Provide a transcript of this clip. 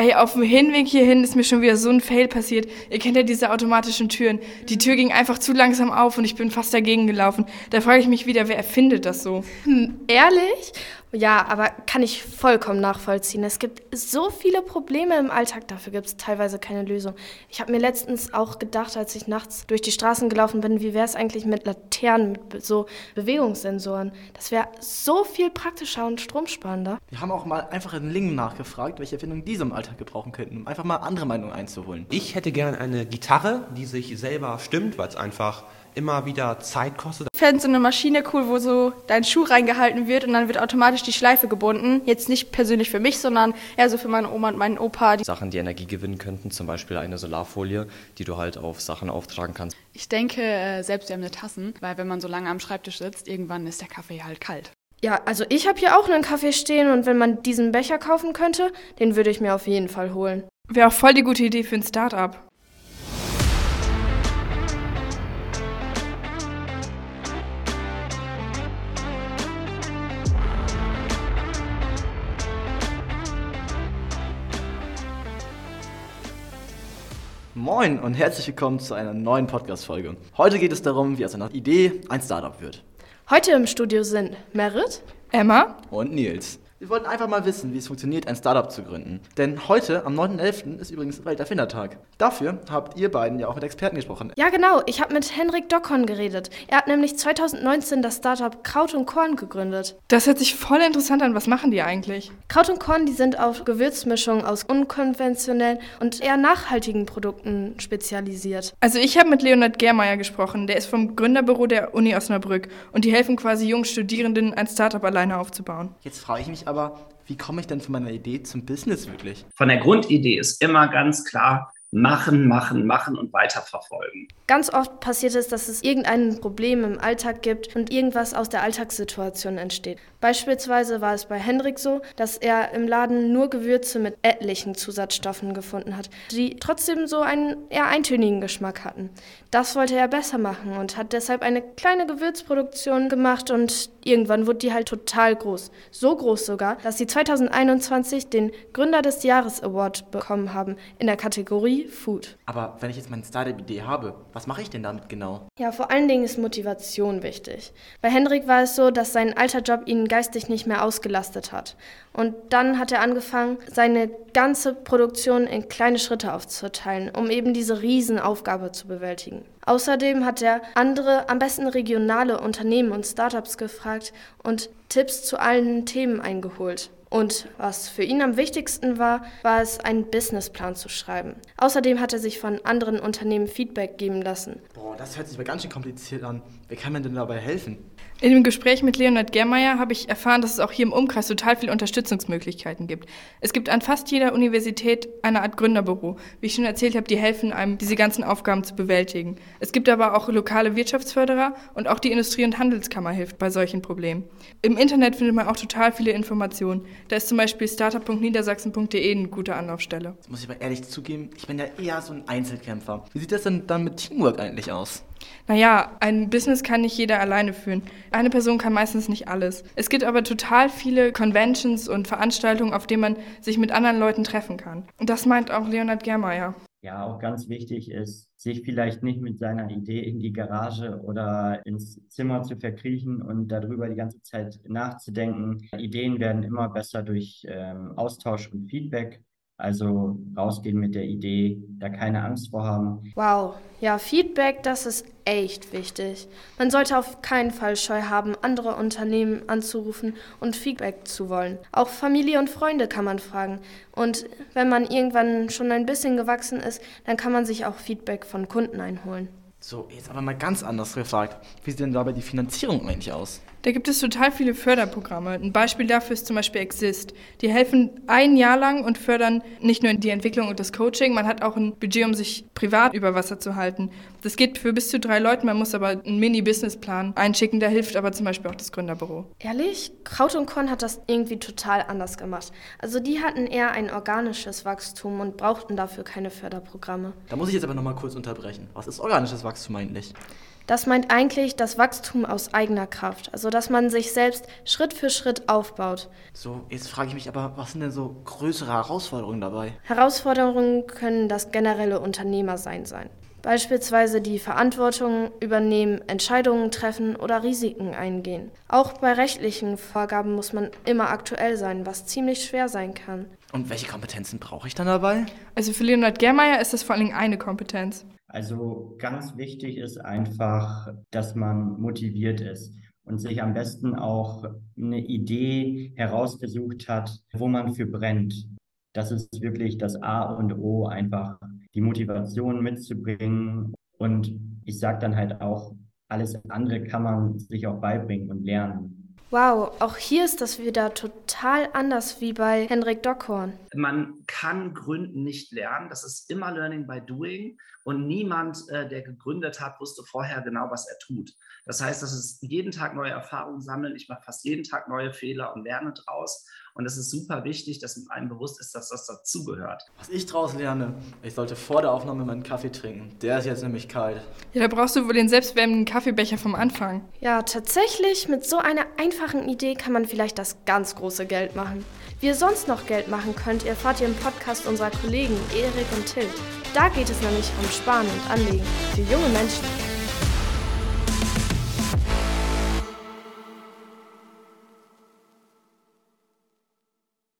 Ey, auf dem Hinweg hierhin ist mir schon wieder so ein Fail passiert. Ihr kennt ja diese automatischen Türen. Die Tür ging einfach zu langsam auf und ich bin fast dagegen gelaufen. Da frage ich mich wieder, wer erfindet das so? Hm, ehrlich? Ja, aber kann ich vollkommen nachvollziehen. Es gibt so viele Probleme im Alltag, dafür gibt es teilweise keine Lösung. Ich habe mir letztens auch gedacht, als ich nachts durch die Straßen gelaufen bin, wie wäre es eigentlich mit Laternen, mit so Bewegungssensoren? Das wäre so viel praktischer und stromsparender. Wir haben auch mal einfach in Lingen nachgefragt, welche Erfindungen diese im Alltag gebrauchen könnten, um einfach mal andere Meinungen einzuholen. Ich hätte gern eine Gitarre, die sich selber stimmt, weil es einfach immer wieder Zeit kostet. Ich fände so eine Maschine cool, wo so dein Schuh reingehalten wird und dann wird automatisch die Schleife gebunden. Jetzt nicht persönlich für mich, sondern eher so für meine Oma und meinen Opa. Die Sachen, die Energie gewinnen könnten, zum Beispiel eine Solarfolie, die du halt auf Sachen auftragen kannst. Ich denke äh, selbstwärmende Tassen, weil wenn man so lange am Schreibtisch sitzt, irgendwann ist der Kaffee halt kalt. Ja, also ich habe hier auch einen Kaffee stehen und wenn man diesen Becher kaufen könnte, den würde ich mir auf jeden Fall holen. Wäre auch voll die gute Idee für ein Start-up. Moin und herzlich willkommen zu einer neuen Podcast-Folge. Heute geht es darum, wie aus einer Idee ein Startup wird. Heute im Studio sind Merit, Emma Und Nils. Wir wollten einfach mal wissen, wie es funktioniert, ein Startup zu gründen. Denn heute, am 9.11., ist übrigens Welterfindertag. Dafür habt ihr beiden ja auch mit Experten gesprochen. Ja, genau. Ich habe mit Henrik Dockhorn geredet. Er hat nämlich 2019 das Startup Kraut und Korn gegründet. Das hört sich voll interessant an. Was machen die eigentlich? Kraut und Korn, die sind auf Gewürzmischungen aus unkonventionellen und eher nachhaltigen Produkten spezialisiert. Also ich habe mit Leonard Germeier gesprochen. Der ist vom Gründerbüro der Uni Osnabrück. Und die helfen quasi jungen Studierenden, ein Startup alleine aufzubauen. Jetzt frage ich mich aber, wie komme ich denn von meiner Idee zum Business wirklich? Von der Grundidee ist immer ganz klar, machen, machen, machen und weiterverfolgen. Ganz oft passiert es, dass es irgendein Problem im Alltag gibt und irgendwas aus der Alltagssituation entsteht. Beispielsweise war es bei Hendrik so, dass er im Laden nur Gewürze mit etlichen Zusatzstoffen gefunden hat, die trotzdem so einen eher eintönigen Geschmack hatten. Das wollte er besser machen und hat deshalb eine kleine Gewürzproduktion gemacht und irgendwann wurde die halt total groß. So groß sogar, dass sie 2021 den Gründer des Jahres Award bekommen haben in der Kategorie Food. Aber wenn ich jetzt meine Startup-Idee habe, was mache ich denn damit genau? Ja, vor allen Dingen ist Motivation wichtig. Bei Hendrik war es so, dass sein alter Job ihn geistig nicht mehr ausgelastet hat. Und dann hat er angefangen, seine ganze Produktion in kleine Schritte aufzuteilen, um eben diese Riesenaufgabe zu bewältigen. Außerdem hat er andere, am besten regionale Unternehmen und Startups gefragt und Tipps zu allen Themen eingeholt. Und was für ihn am wichtigsten war, war es, einen Businessplan zu schreiben. Außerdem hat er sich von anderen Unternehmen Feedback geben lassen. Boah, das hört sich aber ganz schön kompliziert an. Wer kann mir denn dabei helfen? In dem Gespräch mit Leonard Germeier habe ich erfahren, dass es auch hier im Umkreis total viele Unterstützungsmöglichkeiten gibt. Es gibt an fast jeder Universität eine Art Gründerbüro. Wie ich schon erzählt habe, die helfen einem, diese ganzen Aufgaben zu bewältigen. Es gibt aber auch lokale Wirtschaftsförderer und auch die Industrie- und Handelskammer hilft bei solchen Problemen. Im Internet findet man auch total viele Informationen. Da ist zum Beispiel startup.niedersachsen.de eine gute Anlaufstelle. Das muss ich aber ehrlich zugeben, ich bin ja eher so ein Einzelkämpfer. Wie sieht das denn dann mit Teamwork eigentlich aus? Naja, ein Business kann nicht jeder alleine führen. Eine Person kann meistens nicht alles. Es gibt aber total viele Conventions und Veranstaltungen, auf denen man sich mit anderen Leuten treffen kann. Und das meint auch Leonard Germeier. Ja, auch ganz wichtig ist, sich vielleicht nicht mit seiner Idee in die Garage oder ins Zimmer zu verkriechen und darüber die ganze Zeit nachzudenken. Ideen werden immer besser durch ähm, Austausch und Feedback. Also rausgehen mit der Idee, da keine Angst vor haben. Wow, ja, Feedback, das ist echt wichtig. Man sollte auf keinen Fall Scheu haben, andere Unternehmen anzurufen und Feedback zu wollen. Auch Familie und Freunde kann man fragen. Und wenn man irgendwann schon ein bisschen gewachsen ist, dann kann man sich auch Feedback von Kunden einholen. So, jetzt aber mal ganz anders gefragt. Wie sieht denn dabei die Finanzierung eigentlich aus? Da gibt es total viele Förderprogramme. Ein Beispiel dafür ist zum Beispiel Exist. Die helfen ein Jahr lang und fördern nicht nur die Entwicklung und das Coaching, man hat auch ein Budget, um sich privat über Wasser zu halten. Das geht für bis zu drei Leute, man muss aber einen Mini-Businessplan einschicken, da hilft aber zum Beispiel auch das Gründerbüro. Ehrlich? Kraut und Korn hat das irgendwie total anders gemacht. Also die hatten eher ein organisches Wachstum und brauchten dafür keine Förderprogramme. Da muss ich jetzt aber nochmal kurz unterbrechen. Was ist organisches Wachstum? Wachstum eigentlich? Das meint eigentlich das Wachstum aus eigener Kraft, also dass man sich selbst Schritt für Schritt aufbaut. So, jetzt frage ich mich aber, was sind denn so größere Herausforderungen dabei? Herausforderungen können das generelle Unternehmersein sein. Beispielsweise die Verantwortung übernehmen, Entscheidungen treffen oder Risiken eingehen. Auch bei rechtlichen Vorgaben muss man immer aktuell sein, was ziemlich schwer sein kann. Und welche Kompetenzen brauche ich dann dabei? Also für Leonhard Germeier ist das vor allem eine Kompetenz. Also ganz wichtig ist einfach, dass man motiviert ist und sich am besten auch eine Idee herausgesucht hat, wo man für brennt. Das ist wirklich das A und O, einfach die Motivation mitzubringen. Und ich sage dann halt auch, alles andere kann man sich auch beibringen und lernen. Wow, auch hier ist das wieder total anders wie bei Henrik Dockhorn. Man kann Gründen nicht lernen. Das ist immer Learning by Doing. Und niemand, äh, der gegründet hat, wusste vorher genau, was er tut. Das heißt, das ist jeden Tag neue Erfahrungen sammeln. Ich mache fast jeden Tag neue Fehler und lerne draus. Und es ist super wichtig, dass einem bewusst ist, dass das dazugehört. Was ich daraus lerne, ich sollte vor der Aufnahme meinen Kaffee trinken. Der ist jetzt nämlich kalt. Ja, da brauchst du wohl den selbstwärmenden Kaffeebecher vom Anfang. Ja, tatsächlich, mit so einer einfachen Idee kann man vielleicht das ganz große Geld machen. Wie ihr sonst noch Geld machen könnt, erfahrt ihr im Podcast unserer Kollegen Erik und Till. Da geht es nämlich um Sparen und Anlegen für junge Menschen.